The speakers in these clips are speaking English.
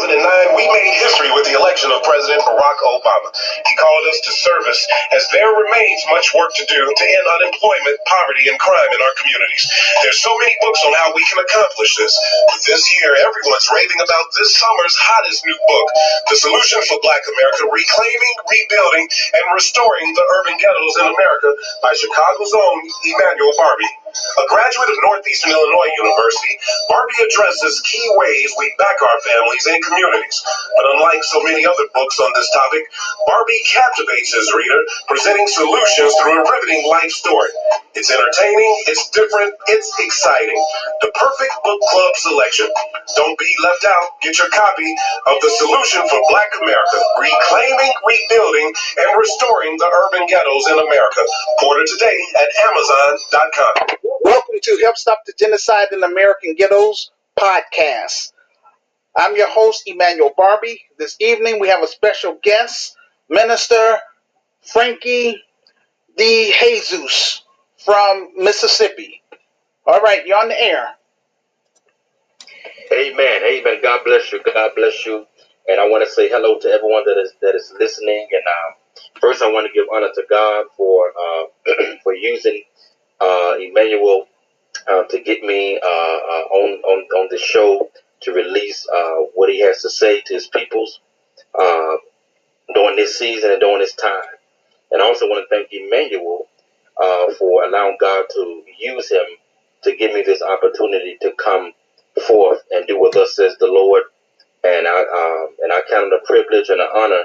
2009, we made history with the election of President Barack Obama. He called us to service as there remains much work to do to end unemployment, poverty, and crime in our communities. There's so many books on how we can accomplish this. But this year, everyone's raving about this summer's hottest new book, The Solution for Black America, Reclaiming, Rebuilding, and Restoring the Urban Ghettos in America by Chicago's own Emmanuel Barbie. A graduate of Northeastern Illinois University, Barbie addresses key ways we back our families and communities. But unlike so many other books on this topic, Barbie captivates his reader, presenting solutions through a riveting life story. It's entertaining, it's different, it's exciting. The perfect book club selection. Don't be left out. Get your copy of The Solution for Black America, Reclaiming, Rebuilding, and Restoring the Urban Ghettos in America. Order today at Amazon.com. To Help Stop the Genocide in American Ghettos podcast. I'm your host, Emmanuel Barbie. This evening we have a special guest, Minister Frankie D. Jesus from Mississippi. All right, you're on the air. Amen. Amen. God bless you. God bless you. And I want to say hello to everyone that is that is listening. And uh, first, I want to give honor to God for uh, for using uh, Emmanuel uh, to get me uh, uh, on on on the show to release uh, what he has to say to his peoples during this season and during this time. And I also want to thank Emmanuel for allowing God to use him to give me this opportunity to come forth and do what thus says the Lord. And I um, and I count it a privilege and an honor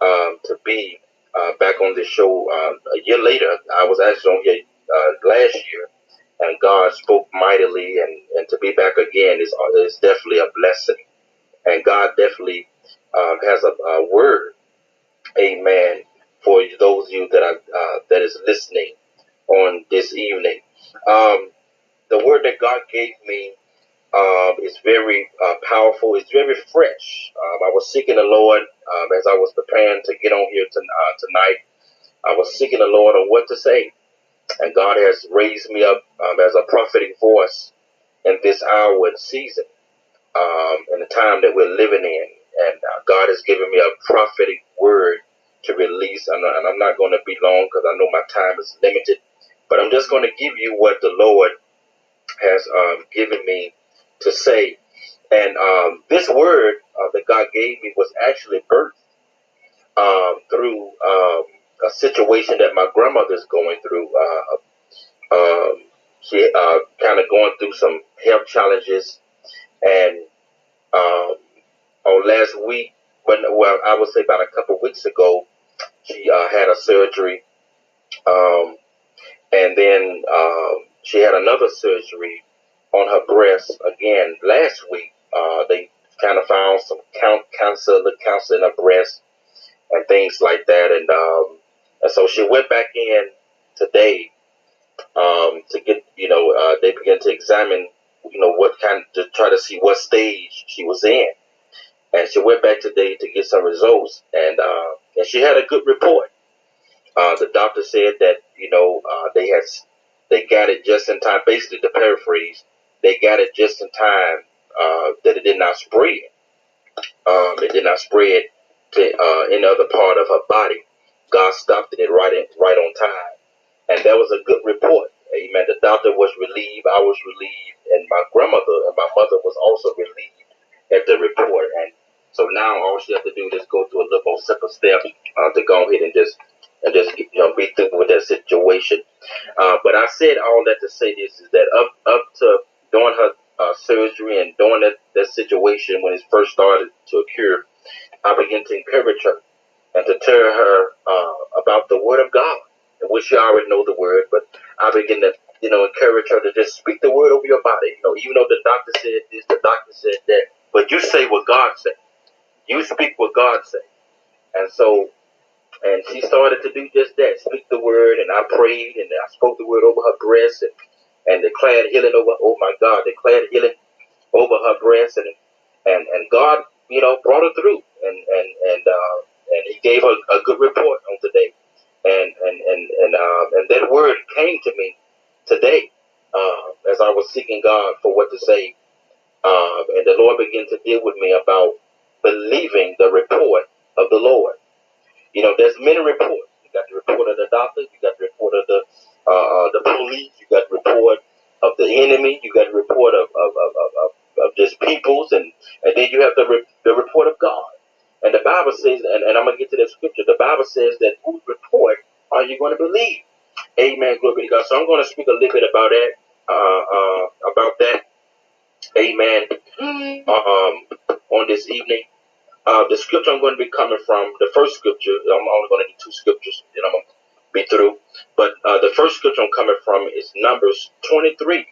um, to be uh, back on this show uh, a year later. I was actually on here uh, last year, and God spoke mightily, and, and to be back again is is definitely a blessing. And God definitely um, has a, a word, Amen, for those of you that are uh, that is listening on this evening. Um, the word that God gave me um, is very uh, powerful. It's very fresh. Um, I was seeking the Lord um, as I was preparing to get on here to, uh, tonight. I was seeking the Lord on what to say, and God has raised me up um, as a prophetic voice in this hour and season, um, in the time that we're living in. And uh, God has given me a prophetic word to release. And, and I'm not going to be long because I know my time is limited. But I'm just going to give you what the Lord has um, given me to say. And um, this word uh, that God gave me was actually birthed um, through um, a situation that my grandmother's going through. Uh, um, she uh, kind of going through some health challenges, and um, on last week, when well, I would say about a couple weeks ago, she uh, had a surgery, um, and then um, she had another surgery on her breast again last week. Uh, they kind of found some count cancer, the cancer in her breast, and things like that, and um, and so she went back in today um, to get, you know, uh, they began to examine, you know, what kind to try to see what stage she was in. And she went back today to get some results, and uh, and she had a good report. Uh, the doctor said that you know uh, they had they got it just in time. Basically, to paraphrase, they got it just in time uh, that it did not spread. Um, it did not spread to uh, any other part of her body. God stopped it right in, right on time, and that was a good report. Amen. The doctor was relieved. I was relieved, and my grandmother and my mother was also relieved at the report. And so now all she has to do is go through a little more simple step uh, to go ahead and just and just you know be through with that situation. Uh, but I said all that to say this is that up up to during her uh, surgery and during that, that situation when it first started to occur, I began to encourage her and to tell her uh, about the Word of God, and which she already know the Word, but I begin to you know encourage her to just speak the Word over your body. You know, even though the doctor said this, the doctor said that, but you say what God said. You speak what God said. And so and she started to do just that, speak the word, and I prayed, and I spoke the word over her breast, and, and declared healing over, oh my God, declared healing over her breast, and and and God, you know, brought her through, and and and uh, and He gave her a good report on today, and and and and uh, and that word came to me today uh, as I was seeking God for what to say, uh, and the Lord began to deal with me about believing the report of the Lord. You know, there's many reports. You got the report of the doctor, you got the report of the uh, uh, the police, you got the report of the enemy, you got the report of of, of, of, of, of just peoples, and, and then you have the re- the report of God. And the Bible says, and, and I'm gonna get to that scripture. The Bible says that whose report are you going to believe? Amen. Glory to God. So I'm going to speak a little bit about that. Uh, uh, about that. Amen. Um, on this evening. Uh, the scripture I'm going to be coming from, the first scripture, I'm only going to do two scriptures, and I'm going to be through. But uh, the first scripture I'm coming from is Numbers 23.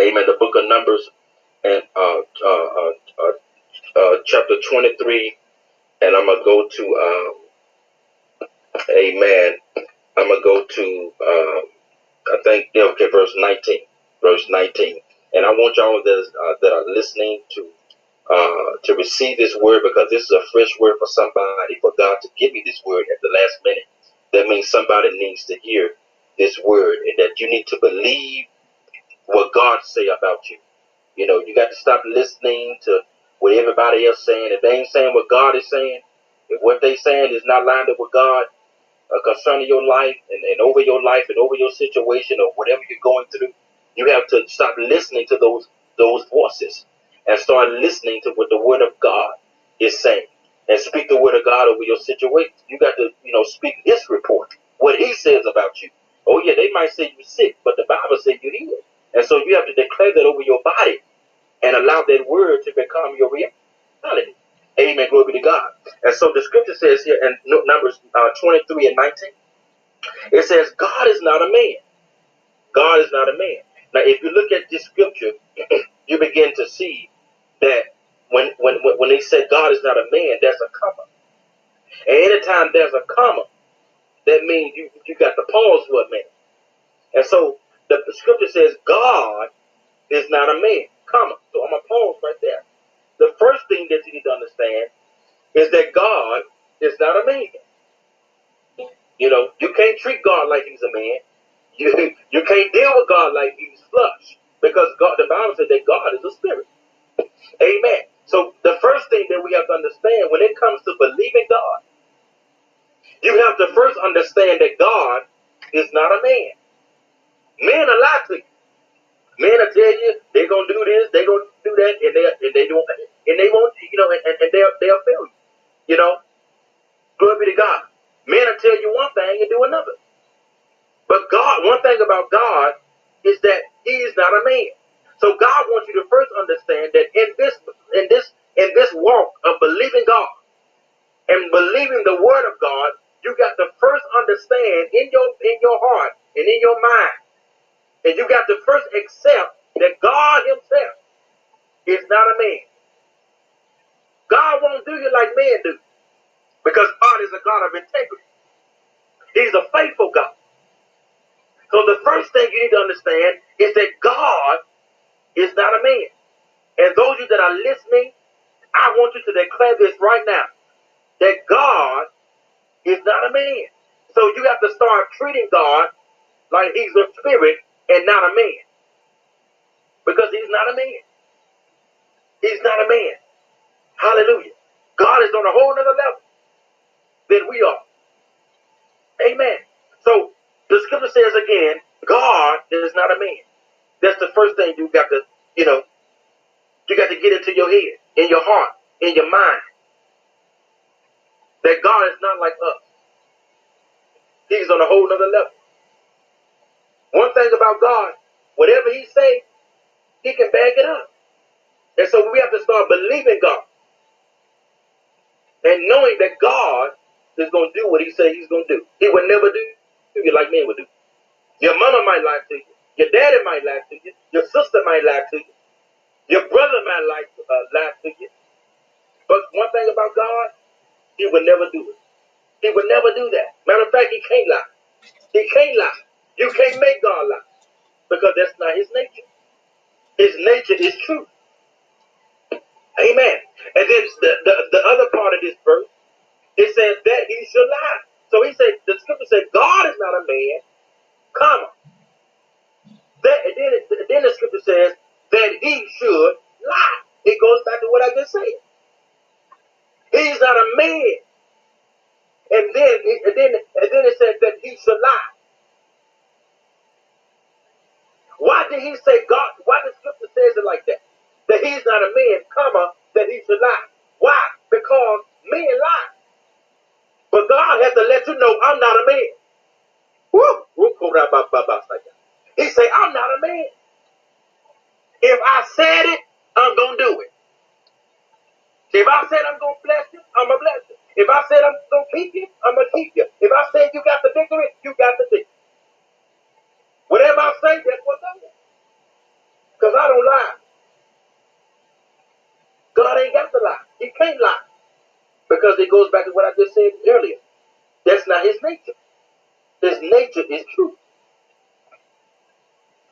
Amen. The book of Numbers and uh, uh, uh, chapter 23. And I'm going to go to, um, Amen. I'm going to go to, uh, I think, yeah, okay, verse 19. Verse 19. And I want y'all that, uh, that are listening to uh, to receive this word because this is a fresh word for somebody, for God to give me this word at the last minute. That means somebody needs to hear this word and that you need to believe what God say about you. You know, you got to stop listening to what everybody else saying. If they ain't saying what God is saying, if what they saying is not lined up with God uh, concerning your life and, and over your life and over your situation or whatever you're going through, you have to stop listening to those those voices and start listening to what the Word of God is saying and speak the Word of God over your situation. You got to, you know, speak His report, what He says about you. Oh, yeah, they might say you're sick, but the Bible says you're healed. And so you have to declare that over your body and allow that word to become your reality. Amen. Glory be to God. And so the scripture says here in Numbers uh, 23 and 19, it says, God is not a man. God is not a man. Now, if you look at this scripture, you begin to see that when when when they said God is not a man, there's a comma. And anytime there's a comma, that means you you got to pause for a minute. And so the scripture says God is not a man, comma. So I'm gonna pause right there. The first thing that you need to understand is that God is not a man. You know, you can't treat God like he's a man. You you can't deal with God like he's flush. Because God the Bible said that God is a spirit. Amen. So the first thing that we have to understand when it comes to believing God, you have to first understand that God is not a man. Men are to you. Men will tell you they're gonna do this, they're gonna do that, and they and they don't and they won't, you know, and, and they'll they'll fail you. You know? Glory be to God. Men will tell you one thing and do another. But God, one thing about God is that He is not a man. So God wants you to first understand that in this in this in this walk of believing God and believing the word of God, you got to first understand in your in your heart and in your mind, and you got to first accept that God Himself is not a man. God won't do you like men do, because God is a God of integrity. He's a faithful God. So the first thing you need to understand is that God is not a man. And those of you that are listening, I want you to declare this right now that God is not a man. So you have to start treating God like he's a spirit and not a man. Because he's not a man. He's not a man. Hallelujah. God is on a whole other level than we are. Amen. So the scripture says again, God is not a man. That's the first thing you got to, you know, you got to get into your head, in your heart, in your mind. That God is not like us. He's on a whole nother level. One thing about God, whatever he say, he can back it up. And so we have to start believing God. And knowing that God is going to do what he said he's going to do. He would never do you like men would do. Your mama might lie to you. Your daddy might lie to you. Your sister might lie to you. Your brother might lie, uh, lie to you. But one thing about God, he would never do it. He would never do that. Matter of fact, he can't lie. He can't lie. You can't make God lie because that's not his nature. His nature is truth. Amen. And then the, the, the other part of this verse, it says that he should lie. So he said, the scripture said, God is not a man, comma. That, and then, it, then the scripture says that he should lie. It goes back to what I just said. He's not a man. And then, and then, and then it said that he should lie. Why did he say God? Why the scripture says it like that? That he's not a man, comma, that he should lie. Why? Because men lie. But God has to let you know I'm not a man. Woo! He say, I'm not a man. If I said it, I'm gonna do it. If I said I'm gonna bless you, I'm gonna bless you. If I said I'm gonna keep you, I'm gonna keep you. If I said you got the victory, you got the victory. Whatever I say, that's what I do. Because I don't lie. God ain't got to lie. He can't lie. Because it goes back to what I just said earlier. That's not his nature. Is truth.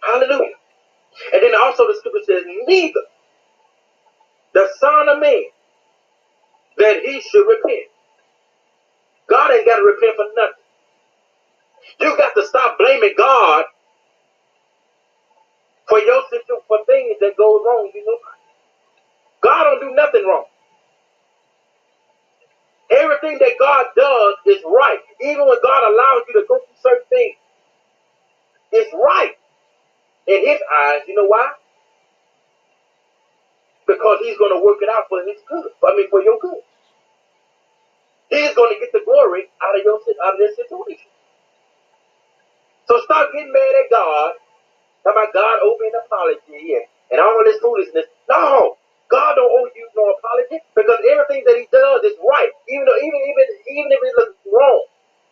Hallelujah. And then also the scripture says, neither the Son of Man that he should repent. God ain't got to repent for nothing. You got to stop blaming God for your situation, for things that go wrong your life. God don't do nothing wrong. Everything that God does is right. Even when God allows you to go through certain things, it's right in His eyes. You know why? Because He's going to work it out for His good. I mean, for your good. He's going to get the glory out of your out of this situation. So stop getting mad at God. How about God owe an apology and all this foolishness? No, God don't owe you no apology because everything that He does is right. Even though even even even if it looks wrong,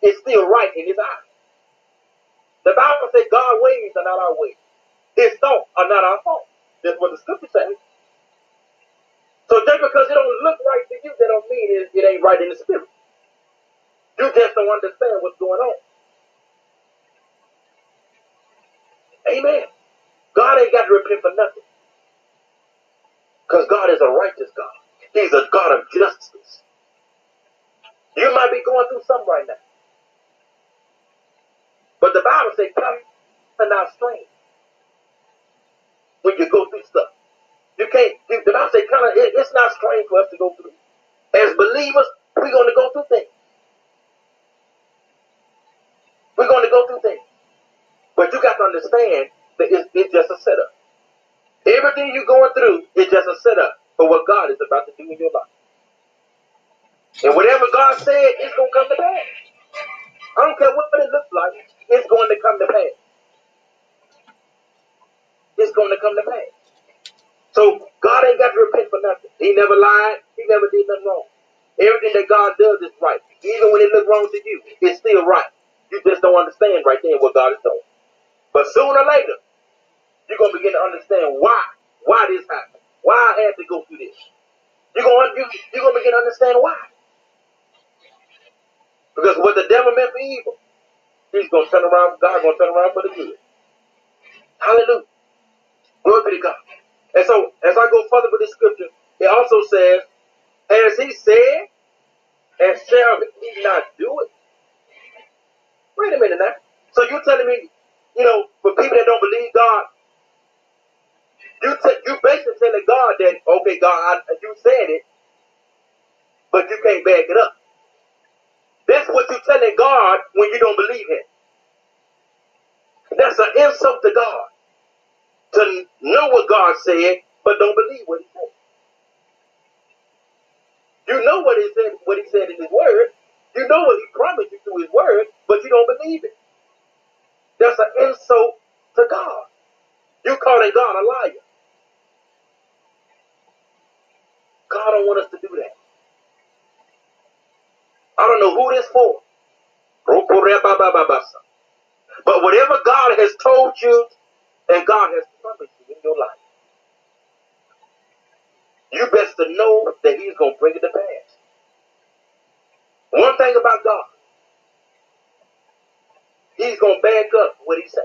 it's still right in His eyes. The Bible says God's ways are not our ways. His thoughts are not our thoughts. That's what the scripture says. So just because it don't look right to you, that don't mean it, it ain't right in the spirit. You just don't understand what's going on. Amen. God ain't got to repent for nothing. Because God is a righteous God. He's a God of justice. You might be going through something right now. But the Bible says, come and not strange when you go through stuff. You can't, the Bible says, kind of, it, it's not strange for us to go through. As believers, we're going to go through things. We're going to go through things. But you got to understand that it's, it's just a setup. Everything you're going through is just a setup for what God is about to do in your life. And whatever God said, it's going to come to pass. I don't care what it looks like, it's going to come to pass. It's going to come to pass. So God ain't got to repent for nothing. He never lied. He never did nothing wrong. Everything that God does is right. Even when it looks wrong to you, it's still right. You just don't understand right then what God is doing. But sooner or later, you're gonna begin to understand why, why this happened, why I had to go through this. You're gonna you, you're gonna begin to understand why. Because what the devil meant for evil, he's gonna turn around. God's gonna turn around for the good. Hallelujah. Glory be to God. And so, as I go further with this scripture, it also says, "As he said, and shall he not do it?" Wait a minute now. So you're telling me, you know, for people that don't believe God, you t- you basically telling God that, okay, God, I, you said it, but you can't back it up. That's what you're telling God when you don't believe Him. That's an insult to God to know what God said, but don't believe what He said. You know what He said, what He said in His Word. You know what He promised you through His Word, but you don't believe it. That's an insult to God. You calling God a liar. God don't want us to do that. I don't know who this for. But whatever God has told you and God has promised you in your life, you best to know that He's going to bring it to pass. One thing about God, He's going to back up what He says.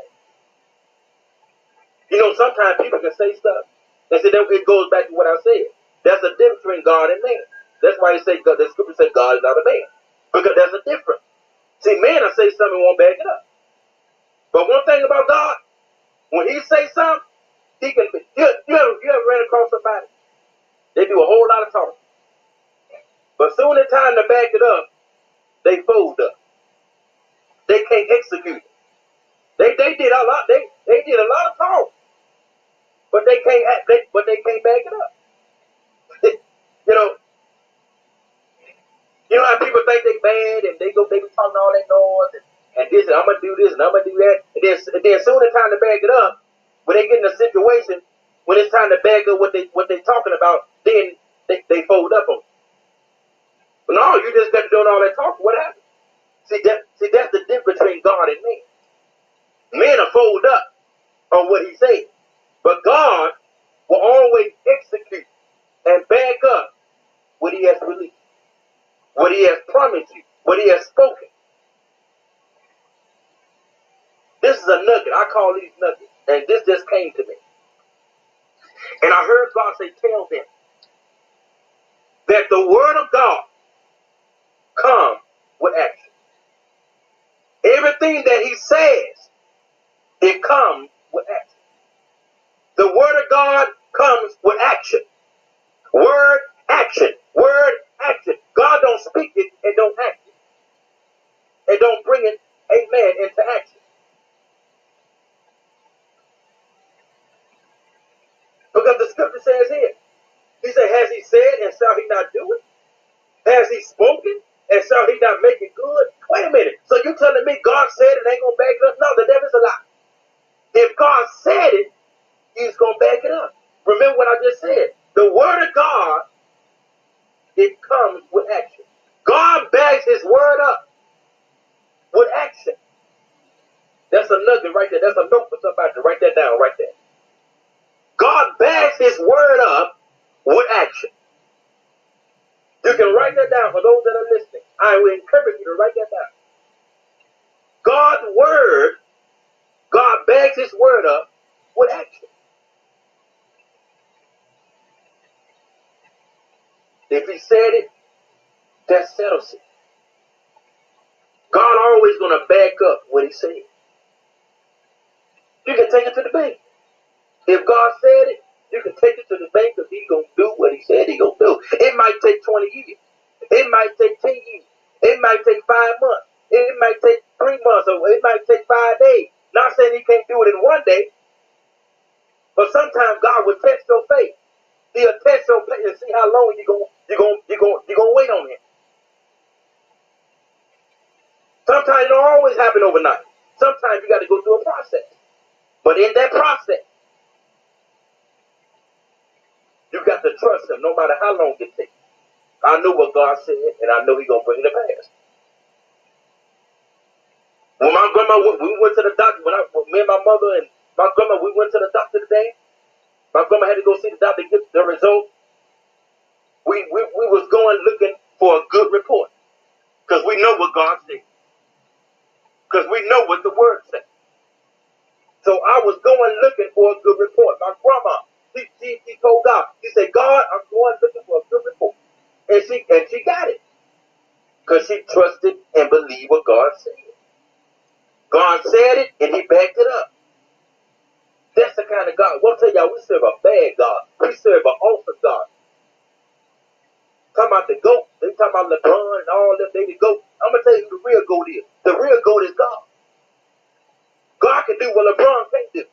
You know, sometimes people can say stuff and say it goes back to what I said. That's a difference between God and man. That's why he say God, the scripture say God is not a man. Because there's a difference. See, man I say something won't back it up. But one thing about God, when he say something, he can be you, you ever you ever ran across somebody? They do a whole lot of talking. But soon as time to back it up, they fold up. They can't execute. They they did a lot. They they did a lot of talk, but they can't. They, but they can't back it up. you know. You know how people think they bad and they go they be talking all that noise and, and this and I'm gonna do this and I'm gonna do that and then and then soon as time to back it up, when they get in a situation when it's time to back up what they what they talking about, then they, they fold up on. But no, you just got to doing all that talk. What happened? See that see that's the difference between God and man. Men are fold up on what he said. But God will always execute and back up what he has released, what he has promised you, what he has spoken. This is a nugget. I call these nuggets. And this just came to me. And I heard God say, Tell them that the word of God comes with action. Everything that he says, it comes with action. The word of God comes with action. Word, action. Word, action. God don't speak it and don't act it. And don't bring it, amen, into action. Because the scripture says here, he said, Has he said and shall he not do it? Has he spoken and shall he not make it good? Wait a minute. So you telling me God said it ain't gonna back it up? No, the devil's a lie. If God said it, he's gonna back it up. Remember what I just said. The word of God, it comes with action. God backs his word up with action. That's a nugget right there. That's a note for somebody to write that down right there. God backs his word up with action. You can write that down for those that are listening. I will encourage you to write that down. God's word, God backs his word up with action. If he said it, that settles it. God always gonna back up what he said. You can take it to the bank. If God said it, you can take it to the bank because he's gonna do what he said he gonna do. It might take 20 years. It might take 10 years. It might take five months. It might take three months or it might take five days. Not saying he can't do it in one day, but sometimes God will test your faith. He'll test your faith and see how long you're gonna you're gonna you're gonna you're gonna wait on him. Sometimes it don't always happen overnight. Sometimes you got to go through a process. But in that process, you got to trust him no matter how long it takes. I know what God said, and I know He's gonna bring it to pass. When my grandma, we went to the doctor. When I, me and my mother and my grandma, we went to the doctor today. My grandma had to go see the doctor to get the result. We we, we was going looking for a good report because we know what God said. Because we know what the Word said. So I was going looking for a good report. My grandma, she, she, she told God, she said, God, I'm going looking for a good report. And she and she got it. Because she trusted and believed what God said. God said it and he backed it up. That's the kind of God. We'll tell y'all, we serve a bad God. We serve an awesome God. Talking about the goat. They talking about LeBron and all them. They the goat. I'm gonna tell you who the real goat is. The real goat is God. God can do what LeBron can't do.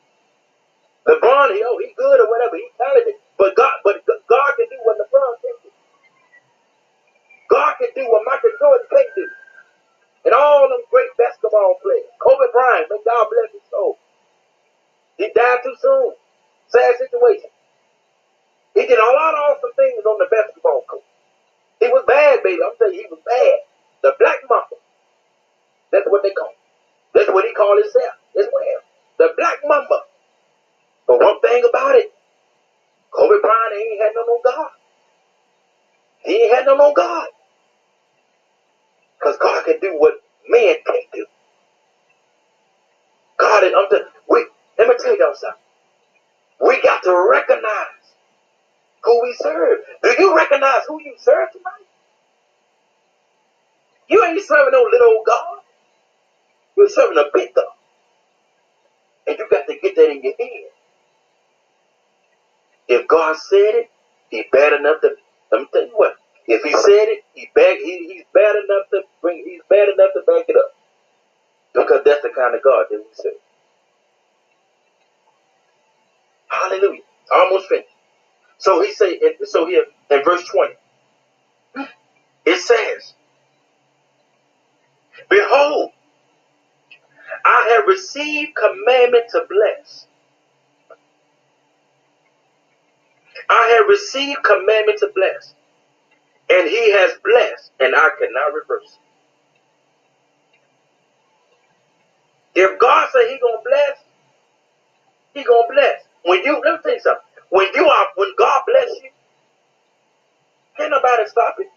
LeBron, he, oh, he good or whatever. He's talented. But God, but God can do what LeBron can't do. God can do what Michael Jordan can't do. And all them great basketball players. Kobe Bryant, may God bless his soul. He died too soon. Sad situation. He did a lot of awesome things on the basketball court. He was bad, baby. I'm telling you, he was bad. The black mamba. That's what they call. That's what he called himself as well. The black mamba. But one thing about it, Kobe Bryant ain't had no no God. He ain't had no no God. Because God can do what man can't do. God is telling we let me tell y'all something. We got to recognize who we serve. Do you recognize who you serve tonight? You ain't serving no little old God. You're serving a God. And you got to get that in your head. If God said it, He bad enough to let me tell you what, If he said it, he back he, he's bad enough to bring he's bad enough to back it up. Because that's the kind of God that we serve. Hallelujah. Almost finished. So he say so here in verse 20. It says, Behold, I have received commandment to bless. I have received commandment to bless. And he has blessed, and I cannot reverse it. If God say he gonna bless, he gonna bless. When you let me tell you something. When you are when God bless you, can't nobody stop it.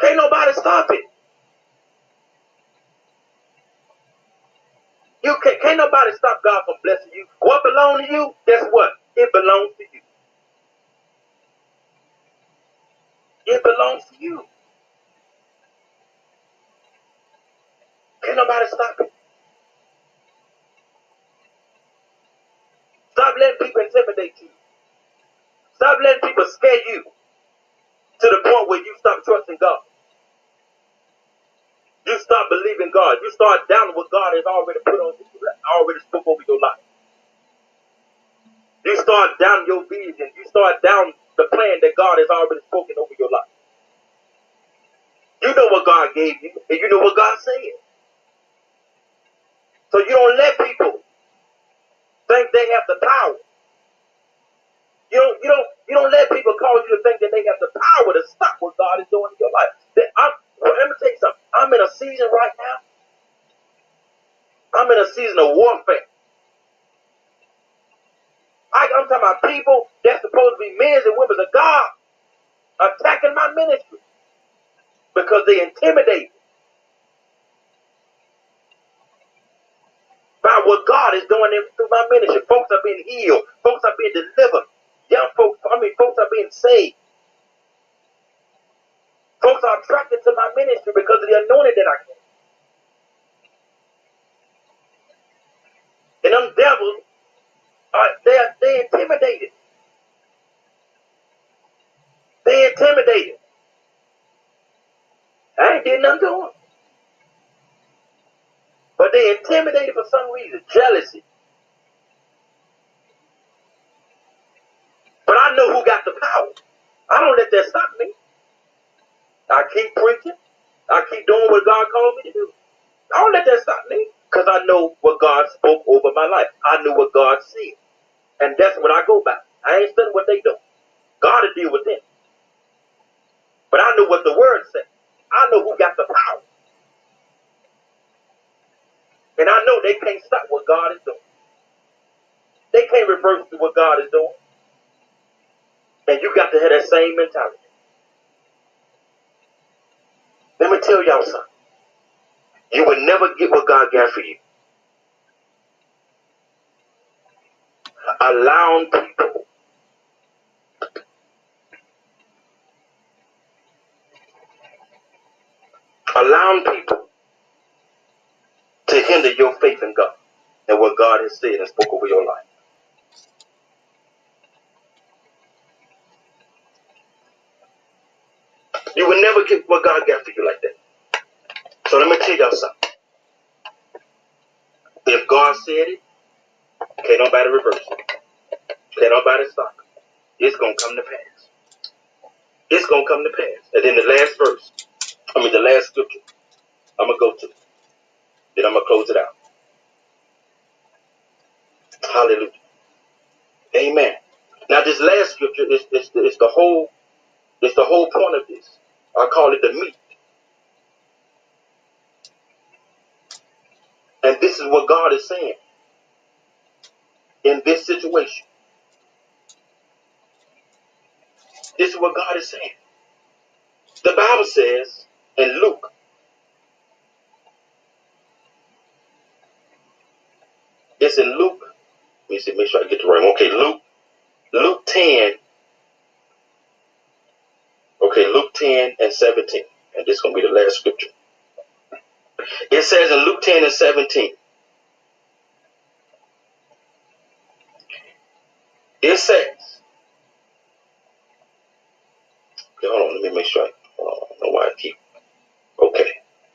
Can't nobody stop it. You can't, can't nobody stop God from blessing you. What belongs to you, guess what? It belongs to you. It belongs to you. Can't nobody stop it. Stop letting people intimidate you. Stop letting people scare you to the point where you stop trusting God. You stop believing God. You start doubting what God has already put on you, already spoke over your life. You start down your vision. You start down the plan that God has already spoken over your life. You know what God gave you, and you know what God said. So you don't let people think they have the power. You don't, you don't, you don't let people cause you to think that they have the power to stop what God is doing in your life. That I'm, well, let me tell you something. I'm in a season right now. I'm in a season of warfare. I, I'm talking about people that's supposed to be men and women of God attacking my ministry because they intimidate by what God is doing through my ministry. Folks are being healed. Folks are being delivered. Young folks, I mean, folks are being saved. Folks are attracted to my ministry because of the anointing that I get. And them devils, are they're, they intimidated. They intimidated. I ain't did nothing to them. But they intimidated for some reason. Jealousy. But I know who got the power. I don't let that stop me. I keep preaching. I keep doing what God called me to do. I don't let that stop me. Because I know what God spoke over my life. I knew what God said. And that's what I go by. I ain't studying what they do. God will deal with them. But I know what the word said. I know who got the power. And I know they can't stop what God is doing. They can't reverse what God is doing. And you got to have that same mentality. Let me tell y'all something. You will never get what God got for you. Allowing people allowing people to hinder your faith in God and what God has said and spoke over your life. You will never get what God got for you like that. So let me tell y'all something. If God said it, can't nobody reverse it. Can't nobody stop it. It's gonna come to pass. It's gonna come to pass. And then the last verse, I mean the last scripture, I'm gonna go to. Then I'm gonna close it out. Hallelujah. Amen. Now this last scripture is, is, is the whole is the whole point of this. I call it the meat. And this is what God is saying in this situation. This is what God is saying. The Bible says in Luke, it's in Luke. Let me see, make sure I get the right one. Okay, Luke, Luke 10. Okay, Luke 10 and 17. And this is gonna be the last scripture. It says in Luke 10 and 17. It says, hold on, let me make sure. I, uh, I know why I keep. Okay.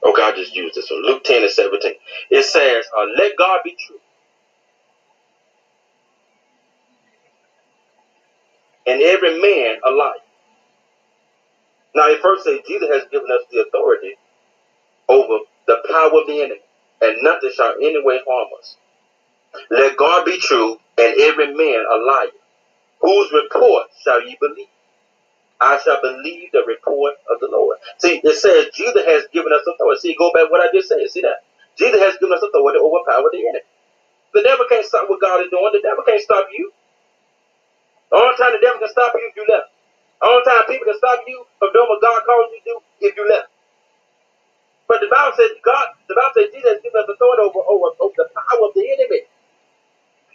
Okay, I just use this one. Luke 10 and 17. It says, uh, Let God be true. And every man a liar. Now, it first says, Jesus has given us the authority over the power of the enemy, and nothing shall in any way harm us. Let God be true, and every man a liar. Whose report shall ye believe? I shall believe the report of the Lord. See, it says Jesus has given us authority. See, go back what I just said. See that? Jesus has given us authority to overpower the enemy. The devil can't stop what God is doing. The devil can't stop you. The only time the devil can stop you if you left. Only time people can stop you from doing what God calls you to do if you left. But the Bible says God, the Bible says Jesus gives us authority over, over, over the power of the enemy.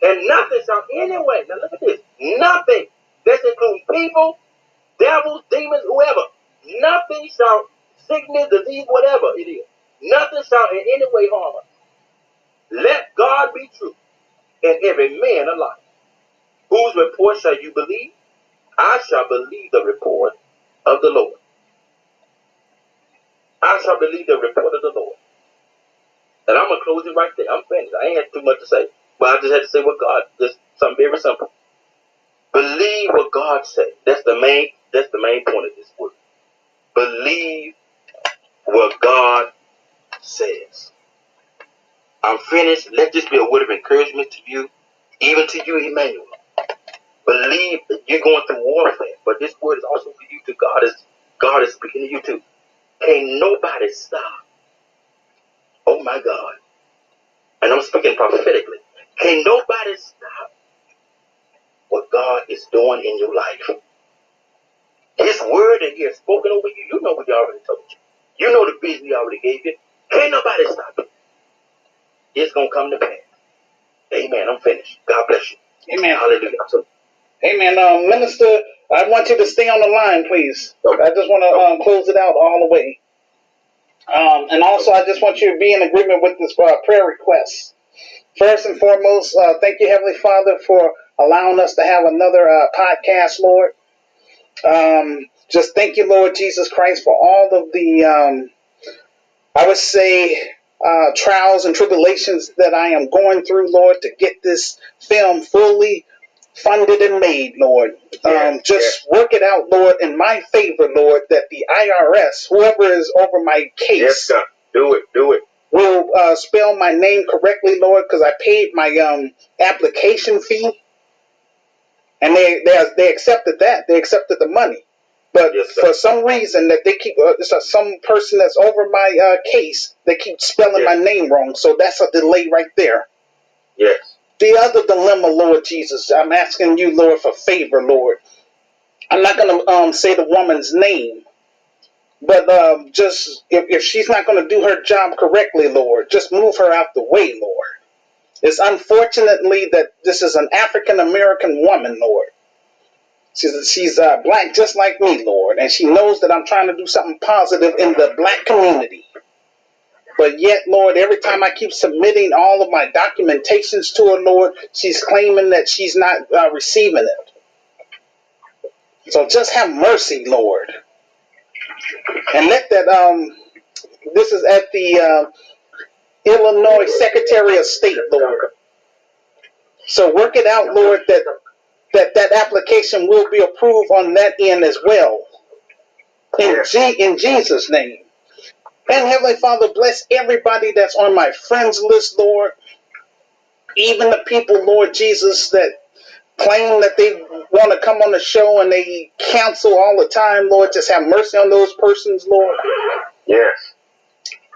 And nothing shall anyway. Now look at this. Nothing. This includes people, devils, demons, whoever. Nothing shall, sickness, disease, whatever it is, nothing shall in any way harm us. Let God be true, and every man a liar. Whose report shall you believe? I shall believe the report of the Lord. I shall believe the report of the Lord. And I'm gonna close it right there. I'm finished. I ain't had too much to say. But I just had to say what God, just something very simple. Believe what God said. That's the main that's the main point of this word. Believe what God says. I'm finished. Let this be a word of encouragement to you, even to you, Emmanuel. Believe that you're going through warfare, but this word is also for you too. God is God is speaking to you too. Can't nobody stop. Oh my God. And I'm speaking prophetically. Can't nobody stop what God is doing in your life. His word that he has spoken over you, you know what he already told you. You know the vision he already gave you. Can't nobody stop it. It's gonna come to pass. Amen. I'm finished. God bless you. Amen. Hallelujah. So, man, Um, Minister, I want you to stay on the line, please. I just want to um, close it out all the way. Um, and also, I just want you to be in agreement with this uh, prayer request. First and foremost, uh, thank you, Heavenly Father, for allowing us to have another uh, podcast, Lord. Um, just thank you, Lord Jesus Christ, for all of the, um, I would say, uh, trials and tribulations that I am going through, Lord, to get this film fully funded and made, Lord. Um, just work it out, Lord, in my favor, Lord, that the IRS, whoever is over my yes, case, God. Do it. Do it. will uh, spell my name correctly, Lord, because I paid my um, application fee, and they they they accepted that. They accepted the money, but Yes, for some reason that they keep uh, uh, some person that's over my uh, case, they keep spelling my name wrong. So that's a delay right there. Yes. The other dilemma, Lord Jesus, I'm asking you, Lord, for favor, Lord. I'm not going to um, say the woman's name, but um, just if, if she's not going to do her job correctly, Lord, just move her out the way, Lord. It's unfortunately that this is an African American woman, Lord. She's she's uh, black just like me, Lord, and she knows that I'm trying to do something positive in the black community. But yet, Lord, every time I keep submitting all of my documentations to her, Lord, she's claiming that she's not uh, receiving it. So just have mercy, Lord, and let that um. This is at the uh, Illinois Secretary of State, Lord. So work it out, Lord, that that that application will be approved on that end as well. In G in Jesus' name. And Heavenly Father, bless everybody that's on my friends list, Lord. Even the people, Lord Jesus, that claim that they want to come on the show and they cancel all the time, Lord. Just have mercy on those persons, Lord. Yes.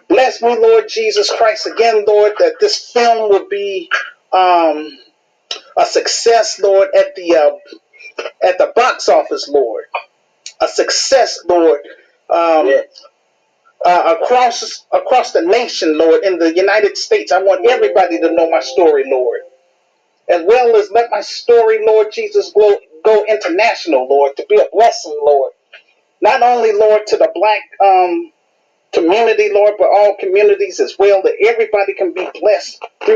Bless me, Lord Jesus Christ, again, Lord, that this film will be um, a success, Lord, at the uh, at the box office, Lord. A success, Lord. Um, Yes. Uh, across across the nation, Lord, in the United States. I want everybody to know my story, Lord, as well as let my story, Lord Jesus, go, go international, Lord, to be a blessing, Lord. Not only, Lord, to the black um, community, Lord, but all communities as well, that everybody can be blessed through